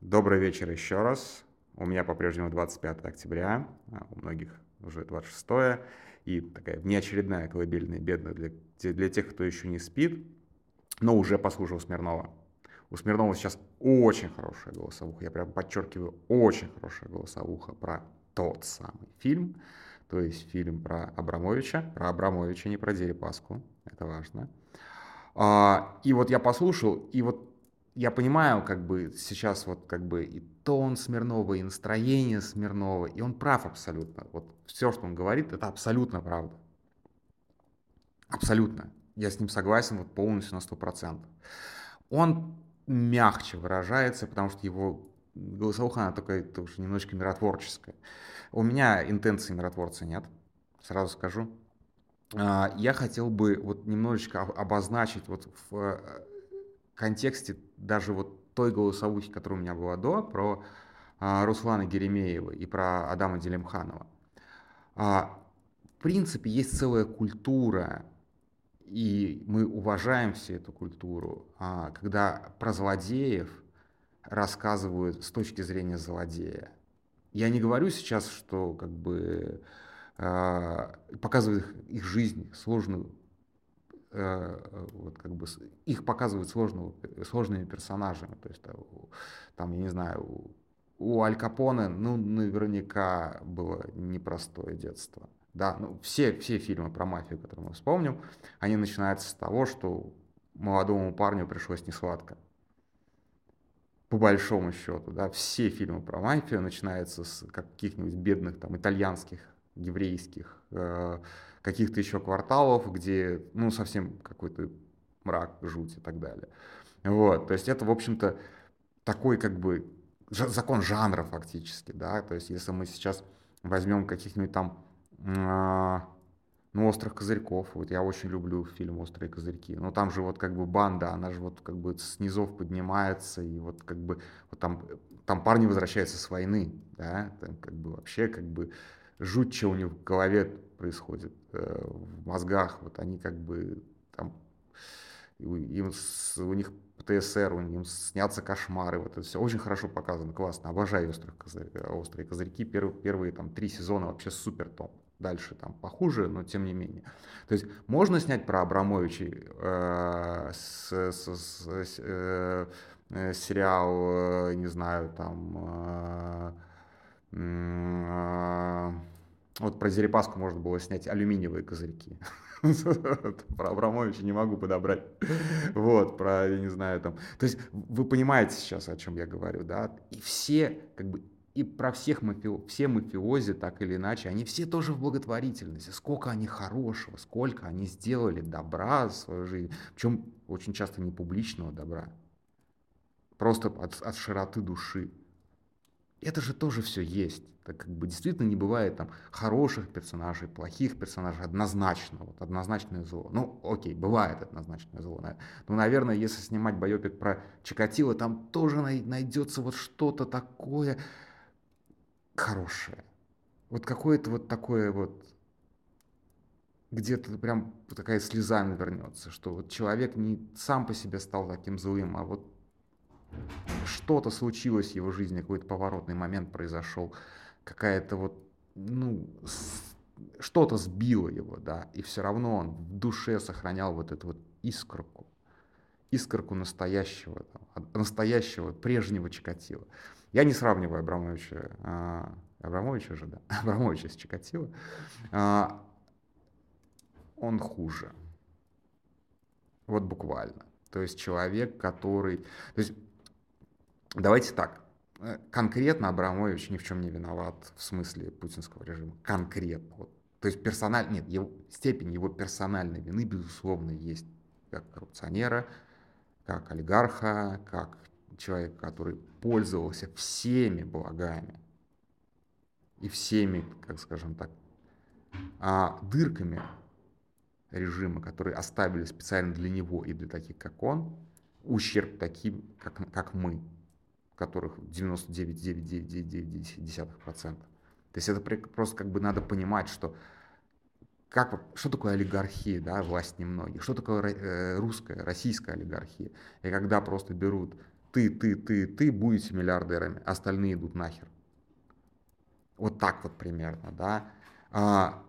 Добрый вечер еще раз. У меня по-прежнему 25 октября, а у многих уже 26 и такая внеочередная колыбельная бедная для, для тех, кто еще не спит, но уже послушал Смирнова. У Смирнова сейчас очень хорошая голосовуха, я прям подчеркиваю, очень хорошая голосовуха про тот самый фильм, то есть фильм про Абрамовича, про Абрамовича, не про Дерипаску, это важно. А, и вот я послушал, и вот я понимаю, как бы сейчас вот как бы и тон Смирнова, и настроение Смирнова, и он прав абсолютно. Вот все, что он говорит, это абсолютно правда. Абсолютно. Я с ним согласен вот полностью на 100%. Он мягче выражается, потому что его голосовуха, она такая тоже немножечко миротворческая. У меня интенции миротворца нет, сразу скажу. А, я хотел бы вот немножечко обозначить вот в э, контексте даже вот той голосовухи, которая у меня была до, про а, Руслана Геремеева и про Адама Делимханова. А, в принципе, есть целая культура, и мы уважаем всю эту культуру, а, когда про злодеев рассказывают с точки зрения злодея. Я не говорю сейчас, что как бы показывают их, их жизнь, сложную вот как бы их показывают сложного, сложными персонажами. То есть там, я не знаю, у, у Аль Капоне, ну, наверняка было непростое детство. Да, ну, все, все фильмы про мафию, которые мы вспомним, они начинаются с того, что молодому парню пришлось несладко. По большому счету, да, все фильмы про мафию начинаются с каких-нибудь бедных там итальянских, еврейских, э, каких-то еще кварталов, где, ну, совсем какой-то мрак, жуть и так далее. Вот, то есть это, в общем-то, такой как бы закон жанра фактически, да, то есть если мы сейчас возьмем каких-нибудь там, э, ну, «Острых козырьков», вот я очень люблю фильм «Острые козырьки», но там же вот как бы банда, она же вот как бы с низов поднимается, и вот как бы вот там, там парни возвращаются с войны, да, там как бы вообще как бы жуть, что у них в голове происходит, э, в мозгах, вот они как бы там, им, у них ПТСР, у них снятся кошмары, вот это все очень хорошо показано, классно, обожаю острых козырь, острые козырьки, первые, первые там три сезона вообще супер топ, дальше там похуже, но тем не менее. То есть можно снять про Абрамовича э, с, с, с, э, э, сериал, э, не знаю, там... Э, вот про Дерипаску можно было снять алюминиевые козырьки. Про Абрамовича не могу подобрать. Вот, про, я не знаю, там. То есть вы понимаете сейчас, о чем я говорю, да? И все, как бы, и про всех мафио, все мафиози, так или иначе, они все тоже в благотворительности. Сколько они хорошего, сколько они сделали добра в свою жизнь. Причем очень часто не публичного добра. Просто от, от широты души это же тоже все есть. Так как бы действительно не бывает там хороших персонажей, плохих персонажей, однозначно, вот однозначное зло. Ну, окей, бывает однозначное зло. Но, наверное, если снимать байопик про Чикатило, там тоже найдется вот что-то такое хорошее. Вот какое-то вот такое вот где-то прям такая слеза навернется, что вот человек не сам по себе стал таким злым, а вот что-то случилось в его жизни, какой-то поворотный момент произошел, какая-то вот, ну, что-то сбило его, да, и все равно он в душе сохранял вот эту вот искорку, искорку настоящего, настоящего, прежнего Чикатила. Я не сравниваю Абрамовича, а, Абрамовича же, да, Абрамовича с Чикатило. А, он хуже. Вот буквально. То есть человек, который... То есть Давайте так. Э, конкретно Абрамович ни в чем не виноват в смысле путинского режима. Конкретно. Вот. То есть персональ... Нет, его... степень его персональной вины, безусловно, есть как коррупционера, как олигарха, как человек, который пользовался всеми благами и всеми, как скажем так, а, дырками режима, которые оставили специально для него и для таких, как он, ущерб таким, как, как мы которых 99,9999%. То есть это просто как бы надо понимать, что как, что такое олигархия, да, власть немногих, что такое э, русская, российская олигархия. И когда просто берут ты, ты, ты, ты будете миллиардерами, остальные идут нахер. Вот так вот примерно, да. А,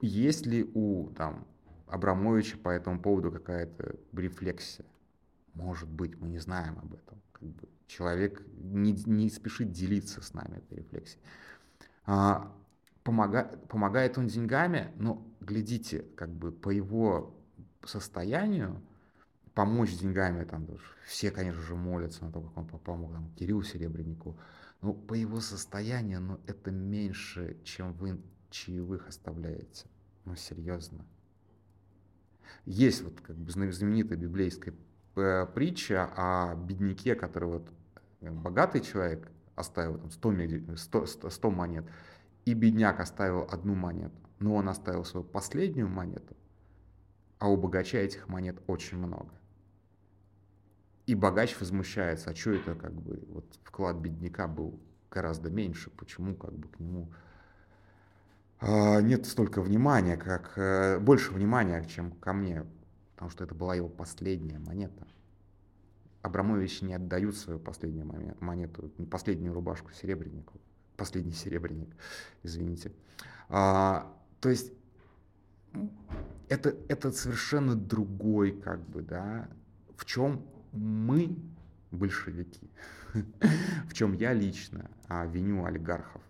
есть ли у там, Абрамовича по этому поводу какая-то рефлексия? Может быть, мы не знаем об этом. Как бы человек не, не спешит делиться с нами этой рефлексией. А, помога, помогает он деньгами, но глядите, как бы по его состоянию, помочь деньгами, там все, конечно же, молятся на то, как он помог там, Кириллу Серебреннику, но по его состоянию, ну, это меньше, чем вы чаевых оставляете. Ну, серьезно. Есть вот как бы знаменитая библейская притча о бедняке, который вот э, богатый человек оставил там 100, 100, 100 монет, и бедняк оставил одну монету, но он оставил свою последнюю монету, а у богача этих монет очень много. И богач возмущается, а что это как бы вот вклад бедняка был гораздо меньше, почему как бы к нему э, нет столько внимания, как э, больше внимания, чем ко мне, потому что это была его последняя монета. Абрамович не отдают свою последнюю монету, последнюю рубашку серебрянику, последний серебряник, извините. А, то есть это, это совершенно другой, как бы, да, в чем мы большевики, в чем я лично а, виню олигархов.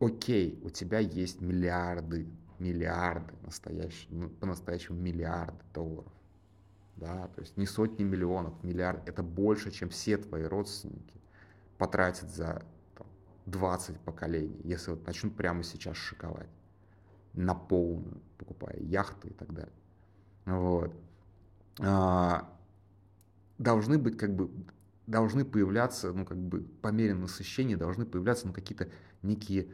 Окей, у тебя есть миллиарды, миллиарды, настоящие, ну, по-настоящему миллиарды долларов. Да, то есть не сотни миллионов, миллиард. Это больше, чем все твои родственники потратят за там, 20 поколений, если вот начнут прямо сейчас шиковать на полную, покупая яхты и так далее. Вот. А, должны быть как бы должны появляться, ну, как бы, по мере насыщения должны появляться, ну, какие-то некие,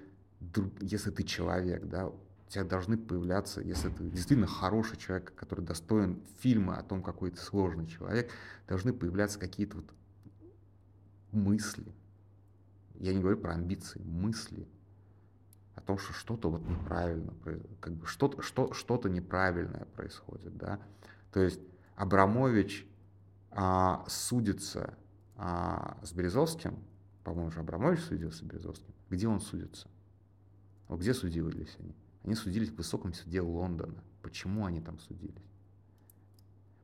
если ты человек, да, у тебя должны появляться, если ты действительно хороший человек, который достоин фильма о том, какой ты сложный человек, должны появляться какие-то вот мысли. Я не говорю про амбиции, мысли о том, что что-то вот неправильно, как бы что-то что, что неправильное происходит, да. То есть Абрамович а, судится а, с Березовским, по-моему, же Абрамович судился с Березовским. Где он судится? Вот где судились они? Они судились в высоком суде Лондона. Почему они там судились?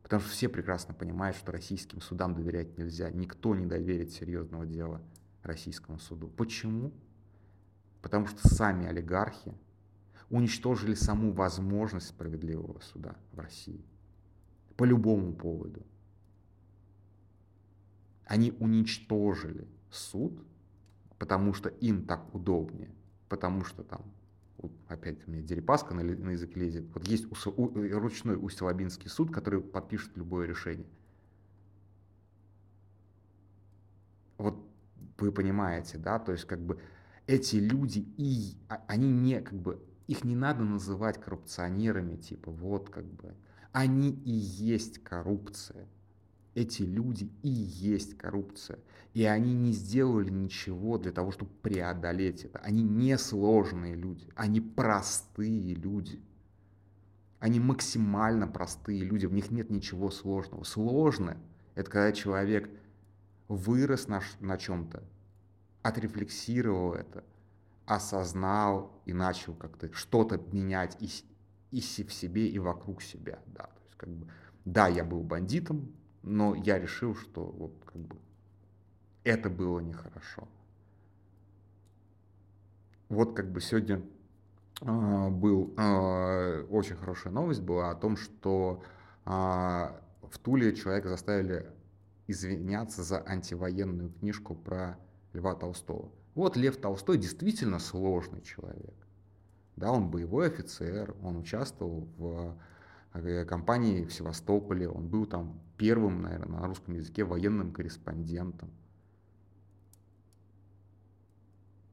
Потому что все прекрасно понимают, что российским судам доверять нельзя. Никто не доверит серьезного дела российскому суду. Почему? Потому что сами олигархи уничтожили саму возможность справедливого суда в России по любому поводу. Они уничтожили суд, потому что им так удобнее, потому что там, опять меня Дерипаска на, на язык лезет, вот есть у, у, ручной Усть-Лабинский суд, который подпишет любое решение. Вот вы понимаете, да, то есть как бы эти люди, и а, они не, как бы, их не надо называть коррупционерами, типа, вот, как бы, они и есть коррупция. Эти люди и есть коррупция. И они не сделали ничего для того, чтобы преодолеть это. Они не сложные люди, они простые люди. Они максимально простые люди, в них нет ничего сложного. Сложно – это когда человек вырос на, на чем-то, отрефлексировал это, осознал и начал как-то что-то менять и, и в себе, и вокруг себя. Да. То есть, как бы, да, я был бандитом, но я решил, что вот как бы это было нехорошо. Вот как бы сегодня э, был э, очень хорошая новость была о том, что э, в Туле человека заставили извиняться за антивоенную книжку про Льва Толстого. Вот Лев Толстой действительно сложный человек. Да, он боевой офицер, он участвовал в э, кампании в Севастополе, он был там первым, наверное, на русском языке военным корреспондентом.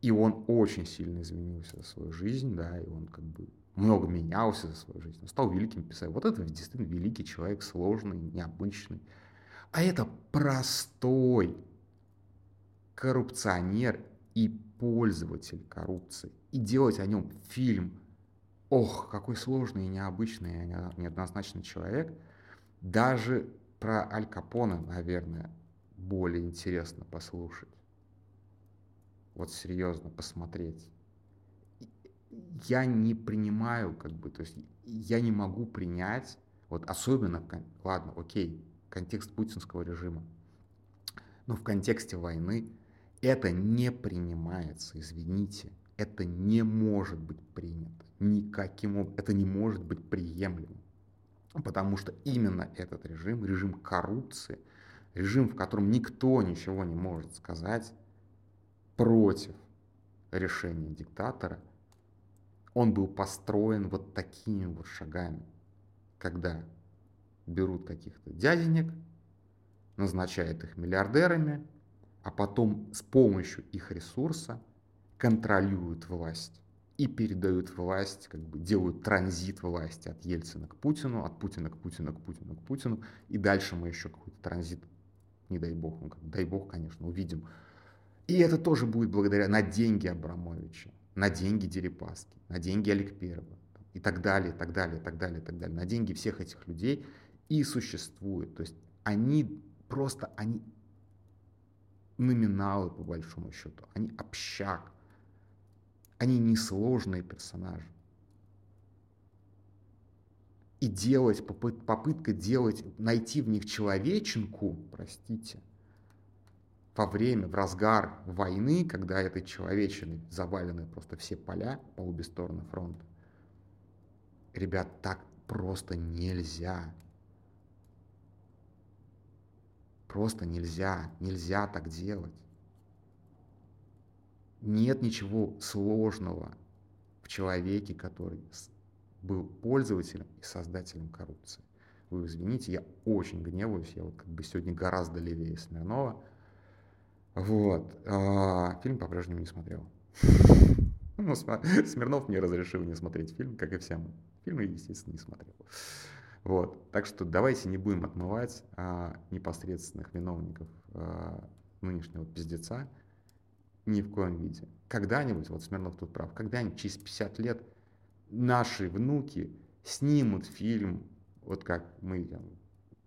И он очень сильно изменился за свою жизнь, да, и он как бы много менялся за свою жизнь. Он стал великим писателем. Вот это действительно великий человек, сложный, необычный. А это простой коррупционер и пользователь коррупции. И делать о нем фильм, ох, какой сложный и необычный и неоднозначный человек, даже про Аль Капоне, наверное, более интересно послушать. Вот серьезно посмотреть. Я не принимаю, как бы, то есть я не могу принять, вот особенно, ладно, окей, контекст путинского режима, но в контексте войны это не принимается, извините, это не может быть принято никаким образом, это не может быть приемлемым. Потому что именно этот режим, режим коррупции, режим, в котором никто ничего не может сказать против решения диктатора, он был построен вот такими вот шагами, когда берут каких-то дяденек, назначают их миллиардерами, а потом с помощью их ресурса контролируют власть и передают власть, как бы делают транзит власти от Ельцина к Путину, от Путина к Путину, к Путину, к Путину, и дальше мы еще какой-то транзит, не дай бог, ну, как, дай бог, конечно, увидим. И это тоже будет благодаря на деньги Абрамовича, на деньги Дерипаски, на деньги Аликперова и так далее, и так далее, и так далее, и так далее. На деньги всех этих людей и существует. То есть они просто, они номиналы по большому счету, они общак, они несложные персонажи. И делать, попытка делать, найти в них человеченку, простите, во время, в разгар войны, когда этой человечиной завалены просто все поля по обе стороны фронта. Ребят, так просто нельзя. Просто нельзя, нельзя так делать нет ничего сложного в человеке, который был пользователем и создателем коррупции. Вы извините, я очень гневаюсь, я вот как бы сегодня гораздо левее Смирнова. Вот. А, фильм по-прежнему не смотрел. Ну, Смирнов мне разрешил не смотреть фильм, как и всем. Фильмы, естественно, не смотрел. Вот. Так что давайте не будем отмывать а, непосредственных виновников а, нынешнего пиздеца. Ни в коем виде. Когда-нибудь, вот Смирнов тут прав, когда-нибудь через 50 лет наши внуки снимут фильм, вот как мы там,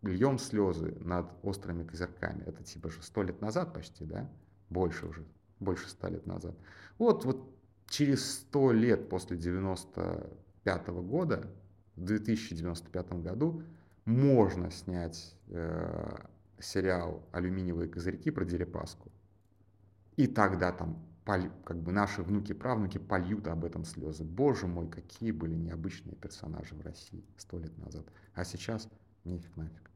льем слезы над острыми козырками. Это типа же сто лет назад почти, да? Больше уже, больше ста лет назад. Вот, вот через сто лет после 95 -го года, в 2095 году, можно снять э, сериал «Алюминиевые козырьки» про Дерипаску. И тогда там как бы наши внуки-правнуки польют об этом слезы. Боже мой, какие были необычные персонажи в России сто лет назад. А сейчас нефиг нафиг.